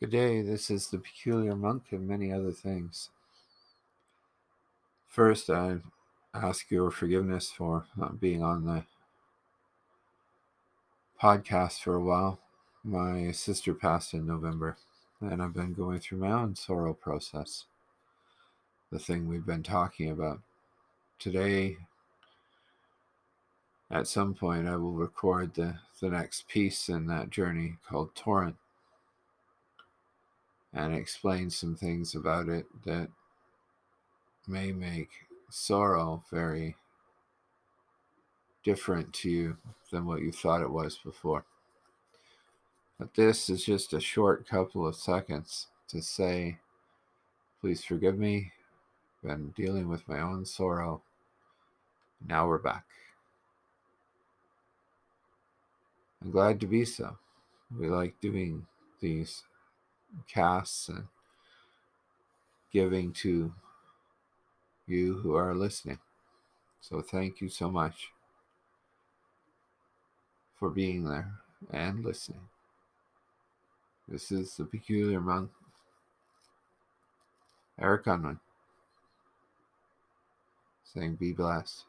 Good day, this is the Peculiar Monk and many other things. First, I ask your forgiveness for not being on the podcast for a while. My sister passed in November, and I've been going through my own sorrow process. The thing we've been talking about. Today, at some point, I will record the, the next piece in that journey called Torrent and explain some things about it that may make sorrow very different to you than what you thought it was before. But this is just a short couple of seconds to say, please forgive me. Been dealing with my own sorrow. Now we're back. I'm glad to be so. We like doing these casts and giving to you who are listening. So thank you so much for being there and listening. This is the peculiar Monk. Eric Unwin, saying, Be blessed.